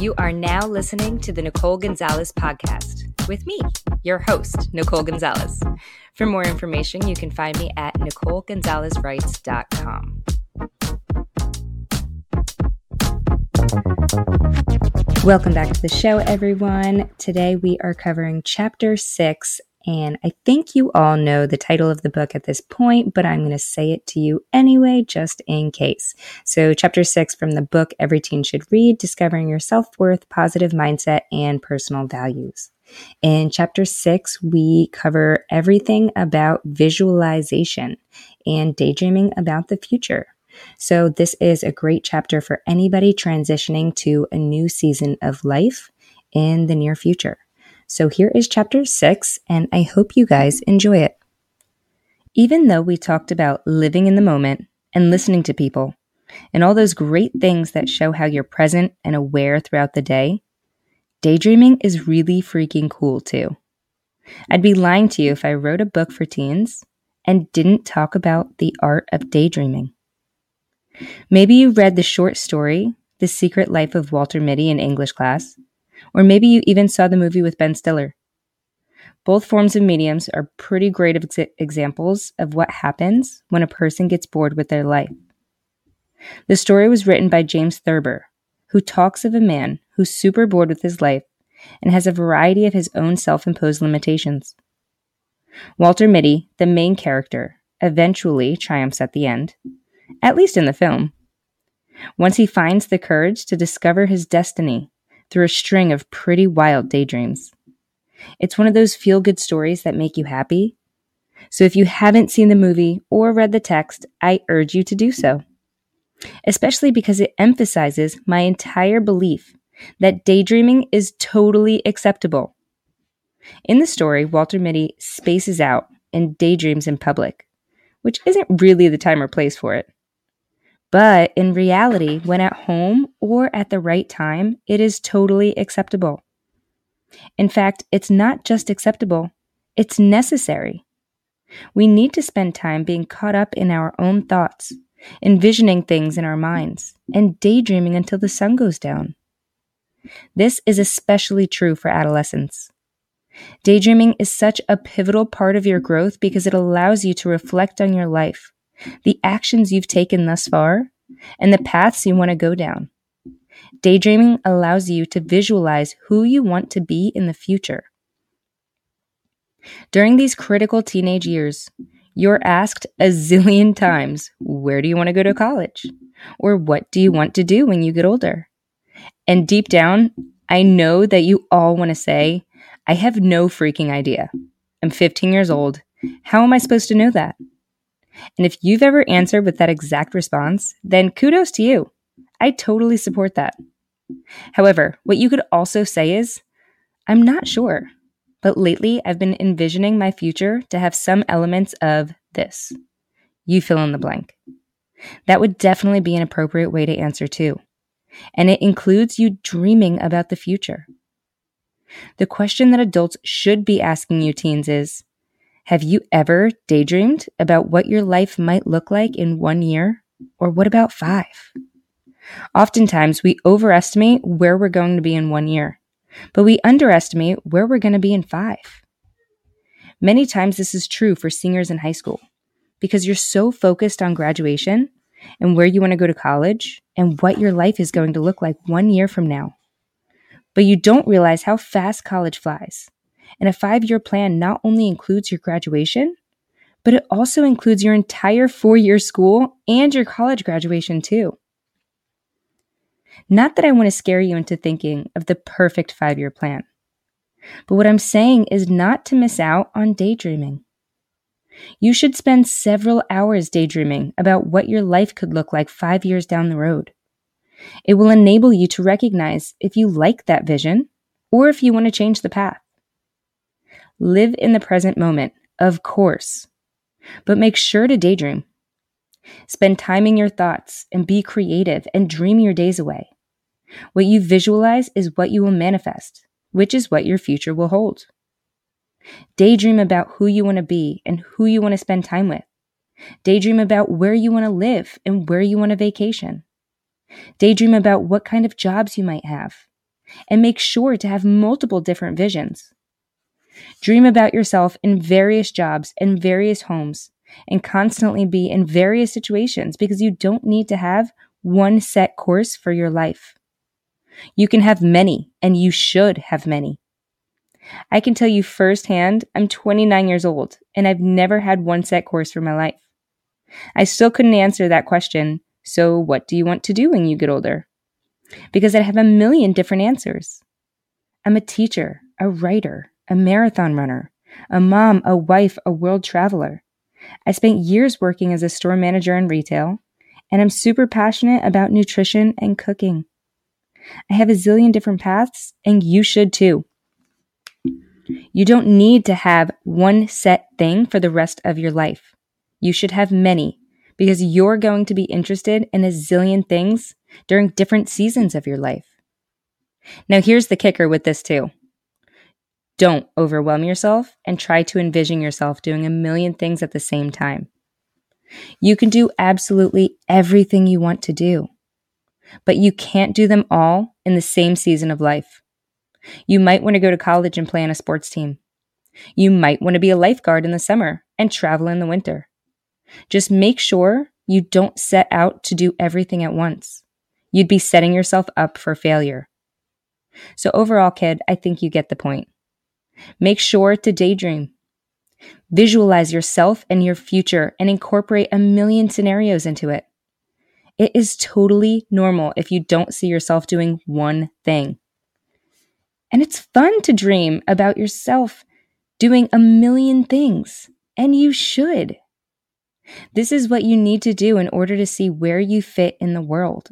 You are now listening to the Nicole Gonzalez podcast with me, your host, Nicole Gonzalez. For more information, you can find me at NicoleGonzalezWrites.com. Welcome back to the show, everyone. Today we are covering chapter six and I think you all know the title of the book at this point, but I'm going to say it to you anyway, just in case. So, chapter six from the book Every Teen Should Read Discovering Your Self Worth, Positive Mindset, and Personal Values. In chapter six, we cover everything about visualization and daydreaming about the future. So, this is a great chapter for anybody transitioning to a new season of life in the near future. So here is chapter six, and I hope you guys enjoy it. Even though we talked about living in the moment and listening to people and all those great things that show how you're present and aware throughout the day, daydreaming is really freaking cool too. I'd be lying to you if I wrote a book for teens and didn't talk about the art of daydreaming. Maybe you read the short story, The Secret Life of Walter Mitty in English class, or maybe you even saw the movie with Ben Stiller. Both forms of mediums are pretty great ex- examples of what happens when a person gets bored with their life. The story was written by James Thurber, who talks of a man who's super bored with his life and has a variety of his own self imposed limitations. Walter Mitty, the main character, eventually triumphs at the end, at least in the film. Once he finds the courage to discover his destiny through a string of pretty wild daydreams. It's one of those feel good stories that make you happy. So if you haven't seen the movie or read the text, I urge you to do so. Especially because it emphasizes my entire belief that daydreaming is totally acceptable. In the story, Walter Mitty spaces out and daydreams in public, which isn't really the time or place for it. But in reality, when at home or at the right time, it is totally acceptable. In fact, it's not just acceptable, it's necessary. We need to spend time being caught up in our own thoughts, envisioning things in our minds, and daydreaming until the sun goes down. This is especially true for adolescents. Daydreaming is such a pivotal part of your growth because it allows you to reflect on your life the actions you've taken thus far, and the paths you want to go down. Daydreaming allows you to visualize who you want to be in the future. During these critical teenage years, you're asked a zillion times, Where do you want to go to college? Or what do you want to do when you get older? And deep down, I know that you all want to say, I have no freaking idea. I'm 15 years old. How am I supposed to know that? And if you've ever answered with that exact response, then kudos to you. I totally support that. However, what you could also say is, I'm not sure, but lately I've been envisioning my future to have some elements of this. You fill in the blank. That would definitely be an appropriate way to answer too. And it includes you dreaming about the future. The question that adults should be asking you teens is have you ever daydreamed about what your life might look like in one year? Or what about five? Oftentimes, we overestimate where we're going to be in one year, but we underestimate where we're going to be in five. Many times, this is true for seniors in high school because you're so focused on graduation and where you want to go to college and what your life is going to look like one year from now. But you don't realize how fast college flies and a five year plan not only includes your graduation, but it also includes your entire four year school and your college graduation too. Not that I want to scare you into thinking of the perfect five year plan, but what I'm saying is not to miss out on daydreaming. You should spend several hours daydreaming about what your life could look like five years down the road. It will enable you to recognize if you like that vision or if you want to change the path. Live in the present moment, of course, but make sure to daydream. Spend time in your thoughts and be creative and dream your days away. What you visualize is what you will manifest, which is what your future will hold. Daydream about who you want to be and who you want to spend time with. Daydream about where you want to live and where you want to vacation. Daydream about what kind of jobs you might have. And make sure to have multiple different visions. Dream about yourself in various jobs and various homes and constantly be in various situations because you don't need to have one set course for your life. You can have many and you should have many. I can tell you firsthand, I'm 29 years old and I've never had one set course for my life. I still couldn't answer that question. So what do you want to do when you get older? Because I have a million different answers. I'm a teacher, a writer, a marathon runner, a mom, a wife, a world traveler. I spent years working as a store manager in retail, and I'm super passionate about nutrition and cooking. I have a zillion different paths, and you should too. You don't need to have one set thing for the rest of your life. You should have many because you're going to be interested in a zillion things during different seasons of your life. Now, here's the kicker with this too. Don't overwhelm yourself and try to envision yourself doing a million things at the same time. You can do absolutely everything you want to do, but you can't do them all in the same season of life. You might want to go to college and play on a sports team. You might want to be a lifeguard in the summer and travel in the winter. Just make sure you don't set out to do everything at once. You'd be setting yourself up for failure. So, overall, kid, I think you get the point. Make sure to daydream. Visualize yourself and your future and incorporate a million scenarios into it. It is totally normal if you don't see yourself doing one thing. And it's fun to dream about yourself doing a million things, and you should. This is what you need to do in order to see where you fit in the world.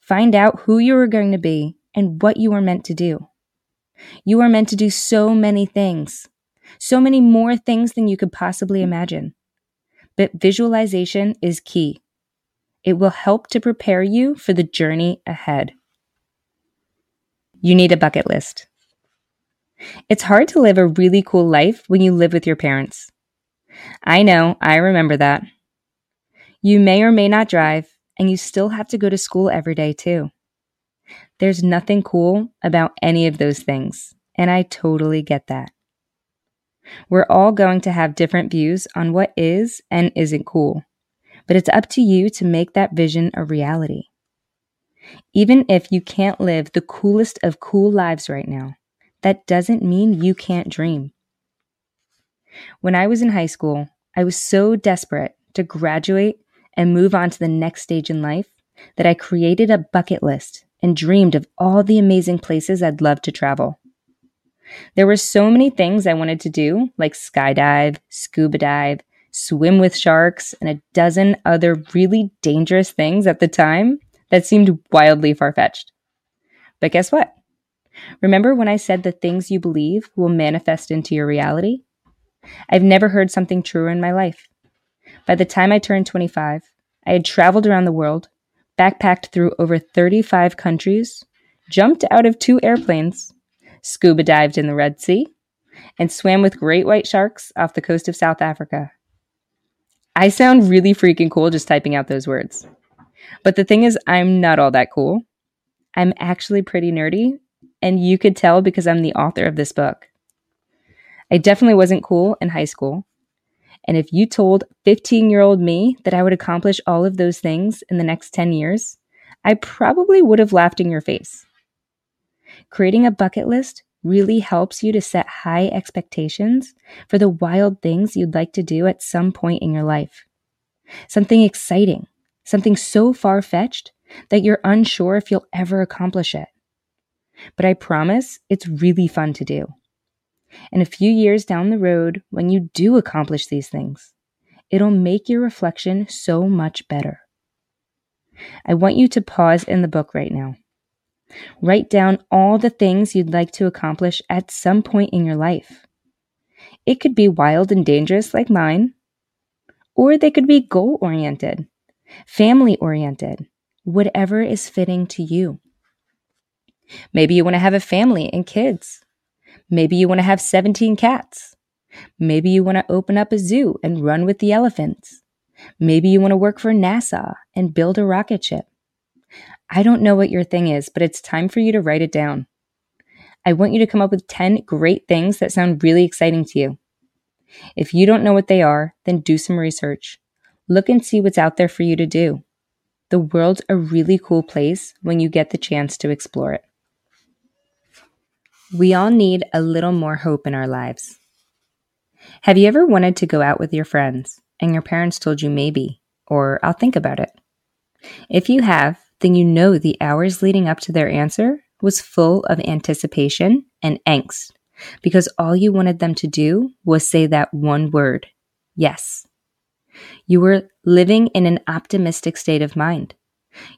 Find out who you are going to be and what you are meant to do. You are meant to do so many things, so many more things than you could possibly imagine. But visualization is key. It will help to prepare you for the journey ahead. You need a bucket list. It's hard to live a really cool life when you live with your parents. I know, I remember that. You may or may not drive, and you still have to go to school every day, too. There's nothing cool about any of those things, and I totally get that. We're all going to have different views on what is and isn't cool, but it's up to you to make that vision a reality. Even if you can't live the coolest of cool lives right now, that doesn't mean you can't dream. When I was in high school, I was so desperate to graduate and move on to the next stage in life that I created a bucket list and dreamed of all the amazing places I'd love to travel. There were so many things I wanted to do, like skydive, scuba dive, swim with sharks, and a dozen other really dangerous things at the time that seemed wildly far fetched. But guess what? Remember when I said the things you believe will manifest into your reality? I've never heard something truer in my life. By the time I turned 25, I had traveled around the world, backpacked through over 35 countries, jumped out of two airplanes, scuba dived in the Red Sea, and swam with great white sharks off the coast of South Africa. I sound really freaking cool just typing out those words. But the thing is, I'm not all that cool. I'm actually pretty nerdy, and you could tell because I'm the author of this book. I definitely wasn't cool in high school. And if you told 15 year old me that I would accomplish all of those things in the next 10 years, I probably would have laughed in your face. Creating a bucket list really helps you to set high expectations for the wild things you'd like to do at some point in your life. Something exciting, something so far fetched that you're unsure if you'll ever accomplish it. But I promise it's really fun to do. And a few years down the road, when you do accomplish these things, it'll make your reflection so much better. I want you to pause in the book right now. Write down all the things you'd like to accomplish at some point in your life. It could be wild and dangerous like mine, or they could be goal oriented, family oriented, whatever is fitting to you. Maybe you want to have a family and kids. Maybe you want to have 17 cats. Maybe you want to open up a zoo and run with the elephants. Maybe you want to work for NASA and build a rocket ship. I don't know what your thing is, but it's time for you to write it down. I want you to come up with 10 great things that sound really exciting to you. If you don't know what they are, then do some research. Look and see what's out there for you to do. The world's a really cool place when you get the chance to explore it. We all need a little more hope in our lives. Have you ever wanted to go out with your friends and your parents told you maybe, or I'll think about it? If you have, then you know the hours leading up to their answer was full of anticipation and angst because all you wanted them to do was say that one word yes. You were living in an optimistic state of mind.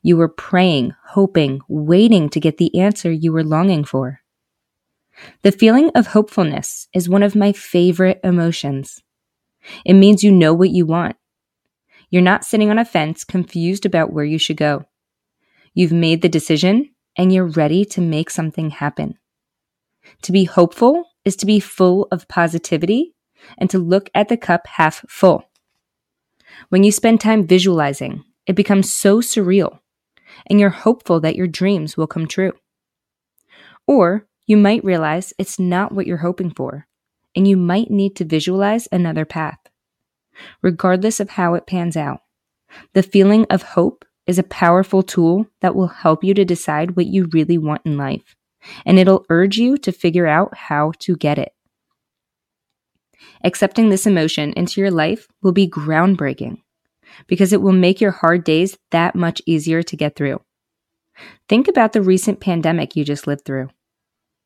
You were praying, hoping, waiting to get the answer you were longing for. The feeling of hopefulness is one of my favorite emotions. It means you know what you want. You're not sitting on a fence confused about where you should go. You've made the decision and you're ready to make something happen. To be hopeful is to be full of positivity and to look at the cup half full. When you spend time visualizing, it becomes so surreal and you're hopeful that your dreams will come true. Or you might realize it's not what you're hoping for and you might need to visualize another path. Regardless of how it pans out, the feeling of hope is a powerful tool that will help you to decide what you really want in life, and it'll urge you to figure out how to get it. Accepting this emotion into your life will be groundbreaking because it will make your hard days that much easier to get through. Think about the recent pandemic you just lived through.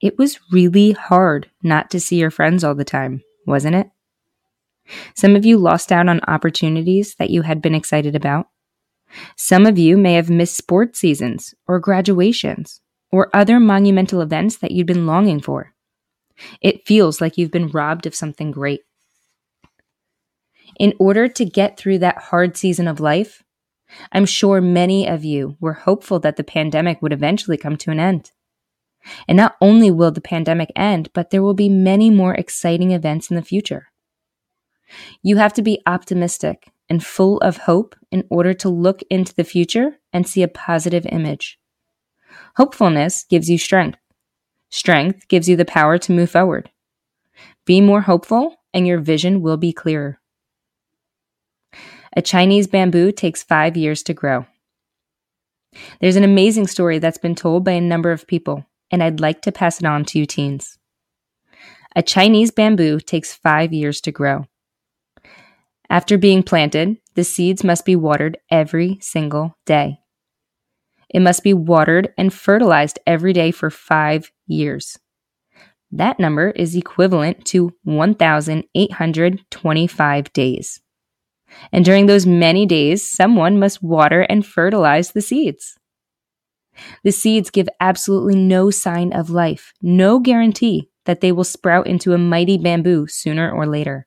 It was really hard not to see your friends all the time, wasn't it? Some of you lost out on opportunities that you had been excited about. Some of you may have missed sports seasons or graduations or other monumental events that you'd been longing for. It feels like you've been robbed of something great. In order to get through that hard season of life, I'm sure many of you were hopeful that the pandemic would eventually come to an end. And not only will the pandemic end, but there will be many more exciting events in the future. You have to be optimistic and full of hope in order to look into the future and see a positive image. Hopefulness gives you strength. Strength gives you the power to move forward. Be more hopeful and your vision will be clearer. A Chinese bamboo takes five years to grow. There's an amazing story that's been told by a number of people, and I'd like to pass it on to you teens. A Chinese bamboo takes five years to grow. After being planted, the seeds must be watered every single day. It must be watered and fertilized every day for five years. That number is equivalent to 1,825 days. And during those many days, someone must water and fertilize the seeds. The seeds give absolutely no sign of life, no guarantee that they will sprout into a mighty bamboo sooner or later.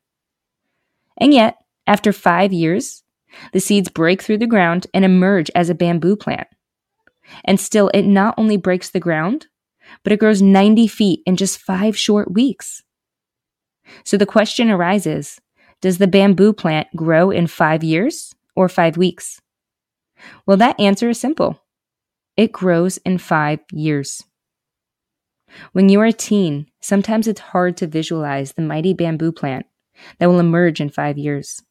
And yet, after five years, the seeds break through the ground and emerge as a bamboo plant. And still, it not only breaks the ground, but it grows 90 feet in just five short weeks. So the question arises Does the bamboo plant grow in five years or five weeks? Well, that answer is simple it grows in five years. When you're a teen, sometimes it's hard to visualize the mighty bamboo plant that will emerge in five years.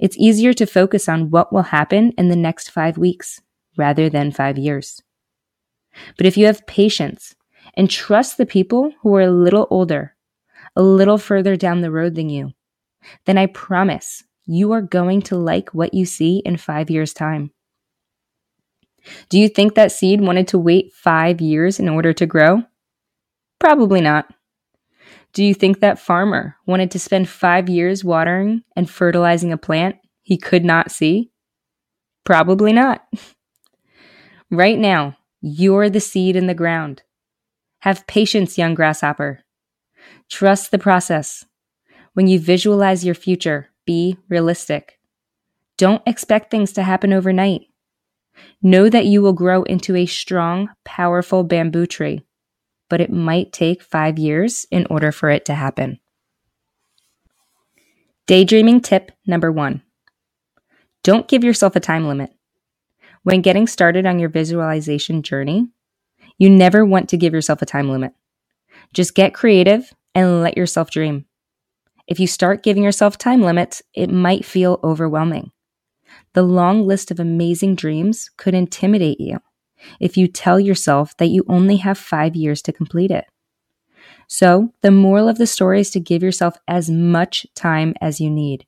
It's easier to focus on what will happen in the next five weeks rather than five years. But if you have patience and trust the people who are a little older, a little further down the road than you, then I promise you are going to like what you see in five years' time. Do you think that seed wanted to wait five years in order to grow? Probably not. Do you think that farmer wanted to spend five years watering and fertilizing a plant he could not see? Probably not. right now, you're the seed in the ground. Have patience, young grasshopper. Trust the process. When you visualize your future, be realistic. Don't expect things to happen overnight. Know that you will grow into a strong, powerful bamboo tree but it might take five years in order for it to happen. Daydreaming tip number one Don't give yourself a time limit. When getting started on your visualization journey, you never want to give yourself a time limit. Just get creative and let yourself dream. If you start giving yourself time limits, it might feel overwhelming. The long list of amazing dreams could intimidate you if you tell yourself that you only have five years to complete it. So, the moral of the story is to give yourself as much time as you need.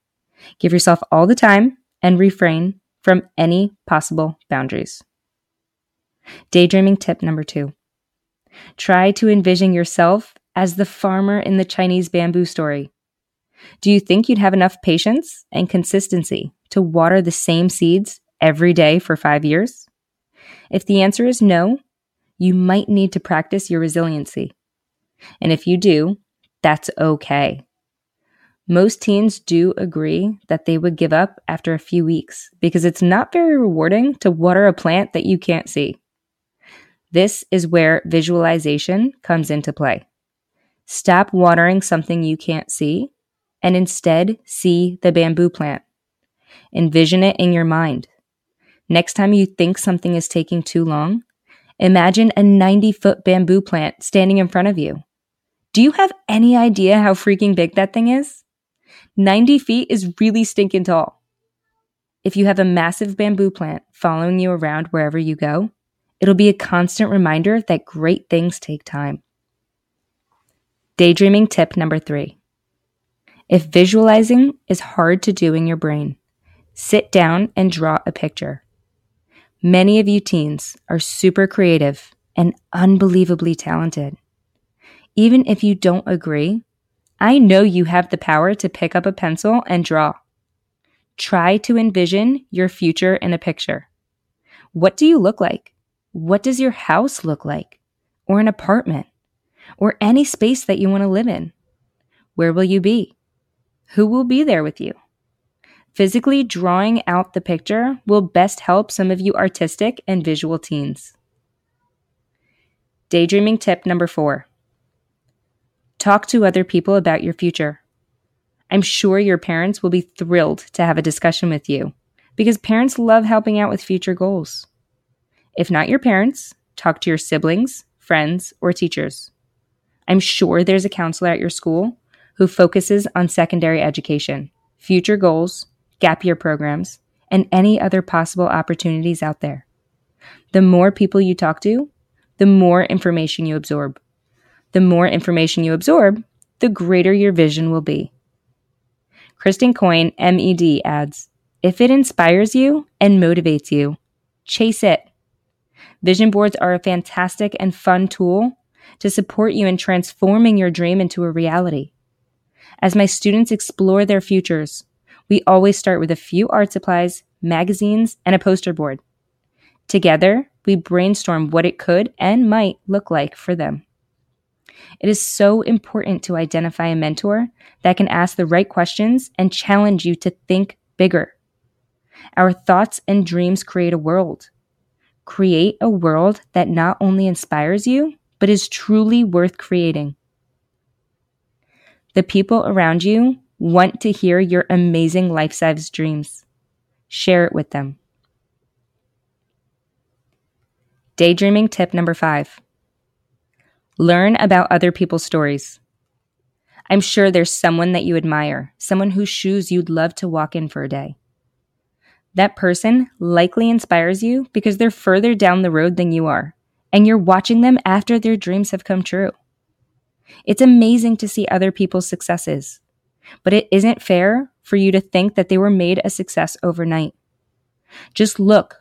Give yourself all the time and refrain from any possible boundaries. Daydreaming tip number two try to envision yourself as the farmer in the Chinese bamboo story. Do you think you'd have enough patience and consistency to water the same seeds every day for five years? If the answer is no, you might need to practice your resiliency. And if you do, that's okay. Most teens do agree that they would give up after a few weeks because it's not very rewarding to water a plant that you can't see. This is where visualization comes into play. Stop watering something you can't see and instead see the bamboo plant. Envision it in your mind. Next time you think something is taking too long, imagine a 90 foot bamboo plant standing in front of you. Do you have any idea how freaking big that thing is? 90 feet is really stinking tall. If you have a massive bamboo plant following you around wherever you go, it'll be a constant reminder that great things take time. Daydreaming tip number three. If visualizing is hard to do in your brain, sit down and draw a picture. Many of you teens are super creative and unbelievably talented. Even if you don't agree, I know you have the power to pick up a pencil and draw. Try to envision your future in a picture. What do you look like? What does your house look like? Or an apartment? Or any space that you want to live in? Where will you be? Who will be there with you? Physically drawing out the picture will best help some of you artistic and visual teens. Daydreaming tip number four Talk to other people about your future. I'm sure your parents will be thrilled to have a discussion with you because parents love helping out with future goals. If not your parents, talk to your siblings, friends, or teachers. I'm sure there's a counselor at your school who focuses on secondary education, future goals, gap year programs, and any other possible opportunities out there. The more people you talk to, the more information you absorb. The more information you absorb, the greater your vision will be. Kristen Coyne, MED, adds If it inspires you and motivates you, chase it. Vision boards are a fantastic and fun tool to support you in transforming your dream into a reality. As my students explore their futures, we always start with a few art supplies, magazines, and a poster board. Together, we brainstorm what it could and might look like for them. It is so important to identify a mentor that can ask the right questions and challenge you to think bigger. Our thoughts and dreams create a world. Create a world that not only inspires you, but is truly worth creating. The people around you want to hear your amazing life size dreams. Share it with them. Daydreaming tip number five Learn about other people's stories. I'm sure there's someone that you admire, someone whose shoes you'd love to walk in for a day. That person likely inspires you because they're further down the road than you are, and you're watching them after their dreams have come true. It's amazing to see other people's successes, but it isn't fair for you to think that they were made a success overnight. Just look